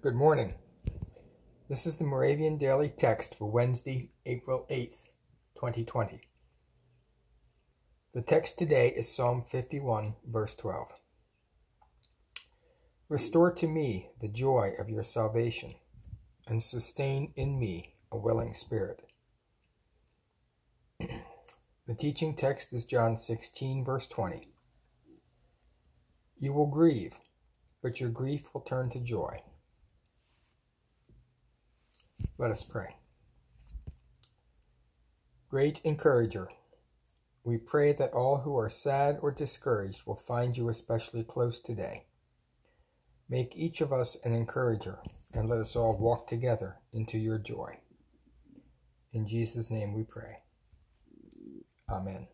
Good morning. This is the Moravian Daily Text for Wednesday, April 8th, 2020. The text today is Psalm 51, verse 12. Restore to me the joy of your salvation, and sustain in me a willing spirit. the teaching text is John 16, verse 20. You will grieve, but your grief will turn to joy. Let us pray. Great Encourager, we pray that all who are sad or discouraged will find you especially close today. Make each of us an encourager, and let us all walk together into your joy. In Jesus' name we pray. Amen.